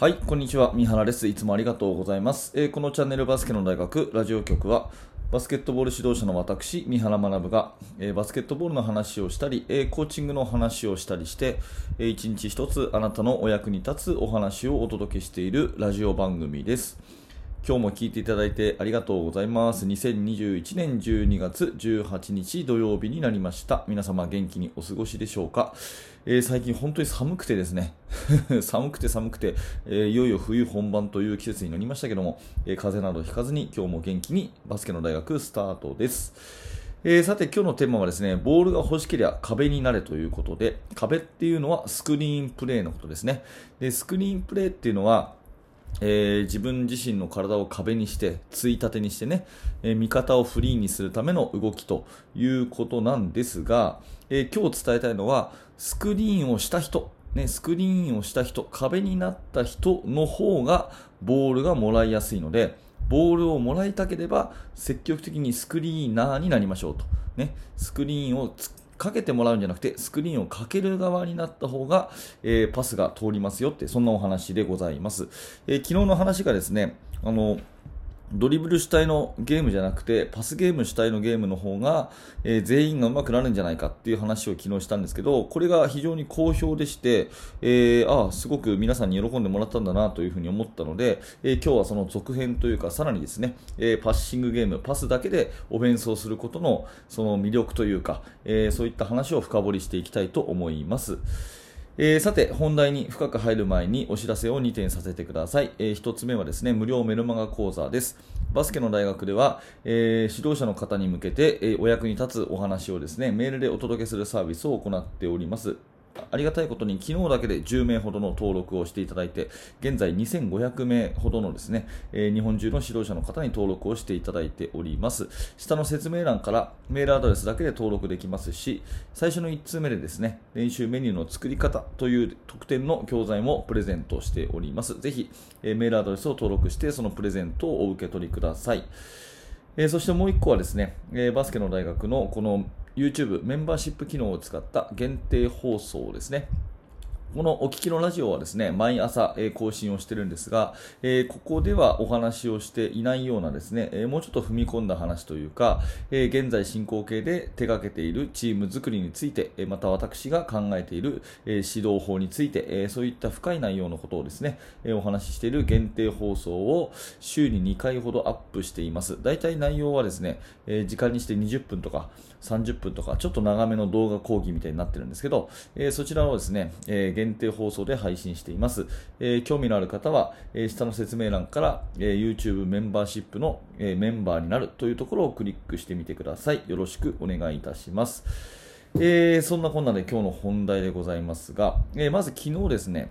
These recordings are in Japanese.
はい、こんにちは。三原です。いつもありがとうございます。えー、このチャンネルバスケの大学ラジオ局は、バスケットボール指導者の私、三原学が、えー、バスケットボールの話をしたり、えー、コーチングの話をしたりして、えー、一日一つあなたのお役に立つお話をお届けしているラジオ番組です。今日も聞いていただいてありがとうございます。2021年12月18日土曜日になりました。皆様元気にお過ごしでしょうか、えー、最近本当に寒くてですね、寒くて寒くて、えー、いよいよ冬本番という季節になりましたけども、えー、風邪などひかずに今日も元気にバスケの大学スタートです。えー、さて今日のテーマはですね、ボールが欲しければ壁になれということで、壁っていうのはスクリーンプレーのことですね。で、スクリーンプレーっていうのは、えー、自分自身の体を壁にして、ついたてにしてね、えー、味方をフリーにするための動きということなんですが、えー、今日伝えたいのは、スクリーンをした人、ね、スクリーンをした人、壁になった人の方がボールがもらいやすいので、ボールをもらいたければ積極的にスクリーナーになりましょうと。ね、スクリーンをかけてもらうんじゃなくて、スクリーンをかける側になった方が、えー、パスが通りますよって、そんなお話でございます。えー、昨日の話がですね、あの、ドリブル主体のゲームじゃなくて、パスゲーム主体のゲームの方が、えー、全員が上手くなるんじゃないかっていう話を昨日したんですけど、これが非常に好評でして、えー、あ、すごく皆さんに喜んでもらったんだなというふうに思ったので、えー、今日はその続編というか、さらにですね、えパッシングゲーム、パスだけでオフェンスをすることのその魅力というか、えそういった話を深掘りしていきたいと思います。えー、さて、本題に深く入る前にお知らせを2点させてください。えー、1つ目はですね、無料メルマガ講座です。バスケの大学では、えー、指導者の方に向けて、えお役に立つお話をですね、メールでお届けするサービスを行っております。ありがたいことに昨日だけで10名ほどの登録をしていただいて、現在2500名ほどのですね、えー、日本中の指導者の方に登録をしていただいております。下の説明欄からメールアドレスだけで登録できますし、最初の1通目でですね、練習メニューの作り方という特典の教材もプレゼントしております。ぜひ、えー、メールアドレスを登録して、そのプレゼントをお受け取りください。えー、そしてもう1個はですね、えバスケの大学のこの YouTube メンバーシップ機能を使った限定放送ですね。このお聞きのラジオはですね、毎朝、更新をしてるんですが、ここではお話をしていないようなですね、もうちょっと踏み込んだ話というか、現在進行形で手掛けているチーム作りについて、また私が考えている、指導法について、そういった深い内容のことをですね、お話ししている限定放送を週に2回ほどアップしています。大体内容はですね、時間にして20分とか30分とか、ちょっと長めの動画講義みたいになってるんですけど、そちらをですね、えー限定放送で配信しています。えー、興味のある方は、えー、下の説明欄から、えー、YouTube メンバーシップの、えメンバーになるというところをクリックしてみてください。よろしくお願いいたします。えそんなこんなで今日の本題でございますが、えまず昨日ですね、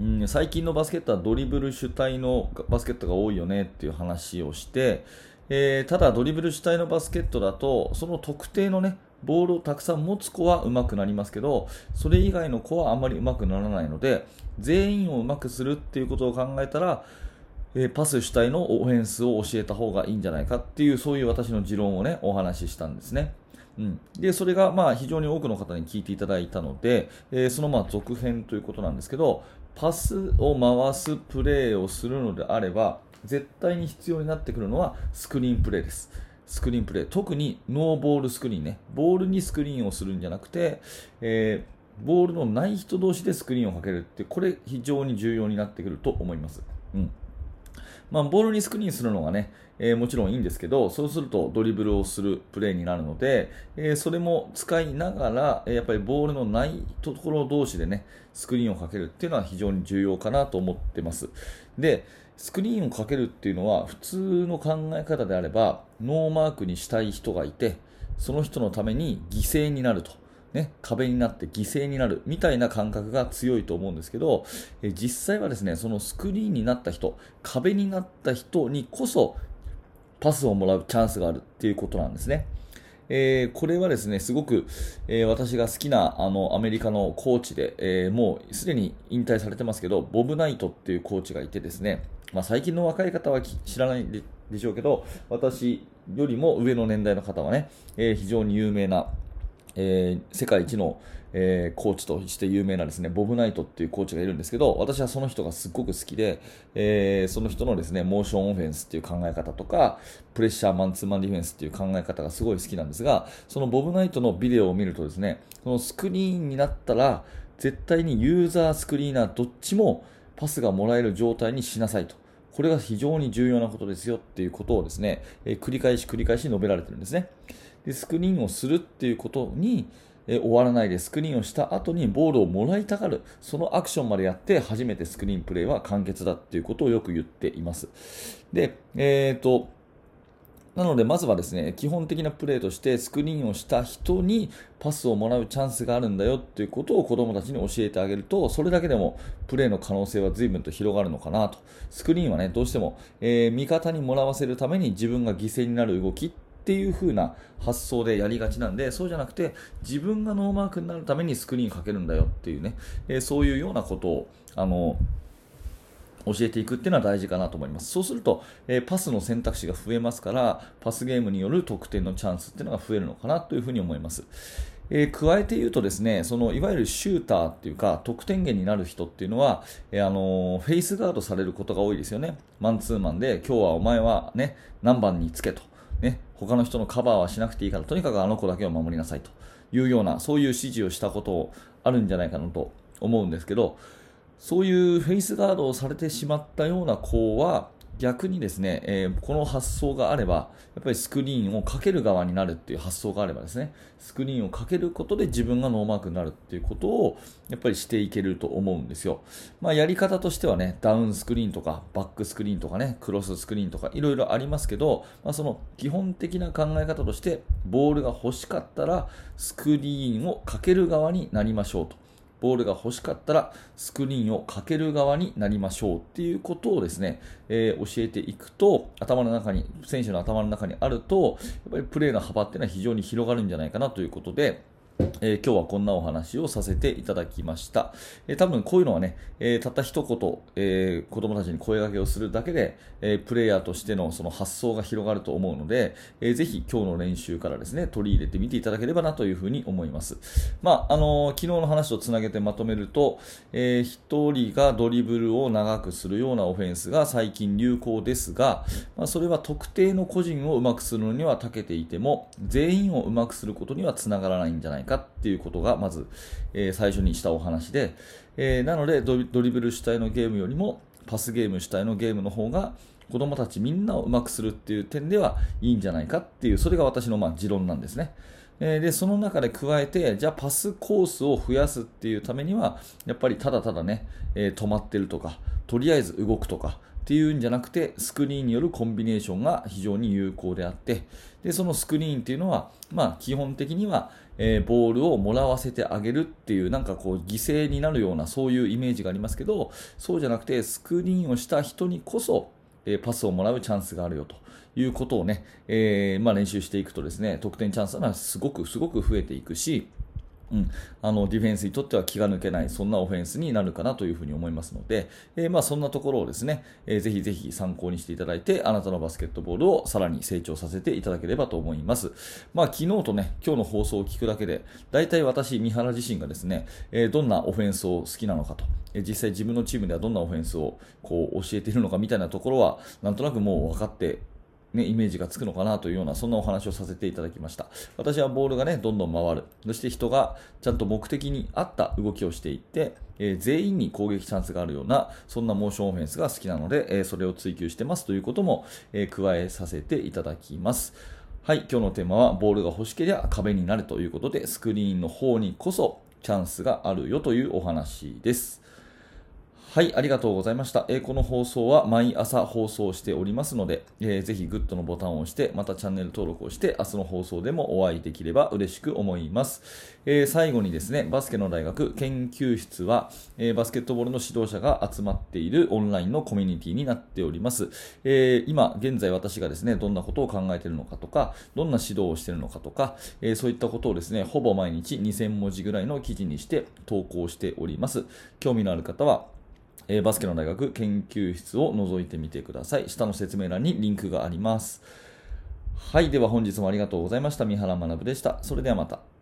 うん、最近のバスケットはドリブル主体のバスケットが多いよねっていう話をして、えー、ただドリブル主体のバスケットだとその特定のねボールをたくさん持つ子は上手くなりますけど、それ以外の子はあまり上手くならないので、全員を上手くするっていうことを考えたら、えパス主体のオフェンスを教えた方がいいんじゃないかっていう、そういう私の持論をね、お話ししたんですね。うん、でそれがまあ非常に多くの方に聞いていただいたので、えー、そのまあ続編ということなんですけど、パスを回すプレーをするのであれば、絶対に必要になってくるのはスクリーンプレーです。スクリーンプレー、特にノーボールスクリーンね、ボールにスクリーンをするんじゃなくて、えー、ボールのない人同士でスクリーンをかけるって、これ非常に重要になってくると思います。うんまあ、ボールにスクリーンするのがね、えー、もちろんいいんですけど、そうするとドリブルをするプレーになるので、えー、それも使いながら、えやっぱりボールのないところ同士でね、スクリーンをかけるっていうのは非常に重要かなと思ってます。で、スクリーンをかけるっていうのは普通の考え方であればノーマークにしたい人がいてその人のために犠牲になると、ね、壁になって犠牲になるみたいな感覚が強いと思うんですけどえ実際はですねそのスクリーンになった人壁になった人にこそパスをもらうチャンスがあるっていうことなんですね。えー、これはですね、すごく、えー、私が好きなあのアメリカのコーチで、えー、もうすでに引退されてますけど、ボブ・ナイトっていうコーチがいてですね、まあ、最近の若い方は知らないでしょうけど、私よりも上の年代の方はね、え非常に有名なえー、世界一の、えー、コーチとして有名なですね、ボブナイトっていうコーチがいるんですけど、私はその人がすっごく好きで、えー、その人のですね、モーションオフェンスっていう考え方とか、プレッシャーマンツーマンディフェンスっていう考え方がすごい好きなんですが、そのボブナイトのビデオを見るとですね、そのスクリーンになったら、絶対にユーザースクリーナーどっちもパスがもらえる状態にしなさいと。これが非常に重要なことですよっていうことをですね、えー、繰り返し繰り返し述べられてるんですね。でスクリーンをするっていうことに、え終わらないでスクリーンをした後にボールをもらいたがる、そのアクションまでやって初めてスクリーンプレイは完結だっていうことをよく言っています。で、えっ、ー、と、なので、まずはですね、基本的なプレーとしてスクリーンをした人にパスをもらうチャンスがあるんだよっていうことを子供たちに教えてあげると、それだけでもプレーの可能性は随分と広がるのかなと。スクリーンはね、どうしても、えー、味方にもらわせるために自分が犠牲になる動きっていう風な発想でやりがちなんで、そうじゃなくて、自分がノーマークになるためにスクリーンかけるんだよっていうね、えー、そういうようなことを、あの、教えていくっていうのは大事かなと思います。そうすると、えー、パスの選択肢が増えますから、パスゲームによる得点のチャンスっていうのが増えるのかなというふうに思います。えー、加えて言うとですね、そのいわゆるシューターっていうか、得点源になる人っていうのは、えー、あの、フェイスガードされることが多いですよね。マンツーマンで、今日はお前はね、何番につけと。ね、他の人のカバーはしなくていいから、とにかくあの子だけを守りなさいというような、そういう指示をしたことあるんじゃないかなと思うんですけど、そういうフェイスガードをされてしまったような子は、逆にですね、えー、この発想があれば、やっぱりスクリーンをかける側になるっていう発想があればですね、スクリーンをかけることで自分がノーマークになるっていうことを、やっぱりしていけると思うんですよ。まあ、やり方としてはね、ダウンスクリーンとか、バックスクリーンとかね、クロススクリーンとか、いろいろありますけど、まあ、その基本的な考え方として、ボールが欲しかったら、スクリーンをかける側になりましょうと。ボールが欲しかったらスクリーンをかける側になりましょうっていうことをですね、えー、教えていくと、頭の中に、選手の頭の中にあると、やっぱりプレーの幅っていうのは非常に広がるんじゃないかなということで、えー、今日はこんなお話をさせていただきました。えー、多分こういうのはね、えー、たった一言、え、子供たちに声掛けをするだけで、えプレイヤーとしてのその発想が広がると思うので、えー、ぜひ今日の練習からですね、取り入れてみていただければなというふうに思います。まあ、あの昨日の話とつなげてまとめると、え、1人がドリブルを長くするようなオフェンスが最近流行ですが、まあ、それは特定の個人をうまくするのには長けていても、全員をうまくすることにはつながらないんじゃないかっていうことがまず、えー、最初にしたお話で、えー、なのでドリブル主体のゲームよりもパスゲーム主体のゲームの方が子供たちみんなをうまくするっていう点ではいいんじゃないかっていうそれが私のまあ持論なんですね。えでその中で加えてじゃあパスコースを増やすっていうためにはやっぱりただただね、えー、止まってるとかとりあえず動くとかっていうんじゃなくて、スクリーンによるコンビネーションが非常に有効であって、で、そのスクリーンっていうのは、まあ、基本的には、えー、ボールをもらわせてあげるっていう、なんかこう、犠牲になるような、そういうイメージがありますけど、そうじゃなくて、スクリーンをした人にこそ、え、パスをもらうチャンスがあるよということをね、えー、まあ、練習していくとですね、得点チャンスはすごく、すごく増えていくし、うん、あのディフェンスにとっては気が抜けない、そんなオフェンスになるかなというふうに思いますので、えー、まあ、そんなところをですね、えー、ぜひぜひ参考にしていただいて、あなたのバスケットボールをさらに成長させていただければと思います。まあ、昨日とね、今日の放送を聞くだけで、大体私、三原自身がですね、えー、どんなオフェンスを好きなのかと、え実際自分のチームではどんなオフェンスをこう教えているのかみたいなところは、なんとなくもう分かってね、イメージがつくのかなというような、そんなお話をさせていただきました。私はボールがね、どんどん回る。そして人がちゃんと目的に合った動きをしていって、えー、全員に攻撃チャンスがあるような、そんなモーションオフェンスが好きなので、えー、それを追求してますということも、えー、加えさせていただきます。はい、今日のテーマは、ボールが欲しければ壁になるということで、スクリーンの方にこそチャンスがあるよというお話です。はい、ありがとうございました。えー、この放送は毎朝放送しておりますので、えー、ぜひグッドのボタンを押して、またチャンネル登録をして、明日の放送でもお会いできれば嬉しく思います。えー、最後にですね、バスケの大学研究室は、えバスケットボールの指導者が集まっているオンラインのコミュニティになっております。え今、現在私がですね、どんなことを考えているのかとか、どんな指導をしているのかとか、えそういったことをですね、ほぼ毎日2000文字ぐらいの記事にして投稿しております。興味のある方は、えー、バスケの大学研究室を覗いてみてください。下の説明欄にリンクがあります。はい。では本日もありがとうございました。三原学でした。それではまた。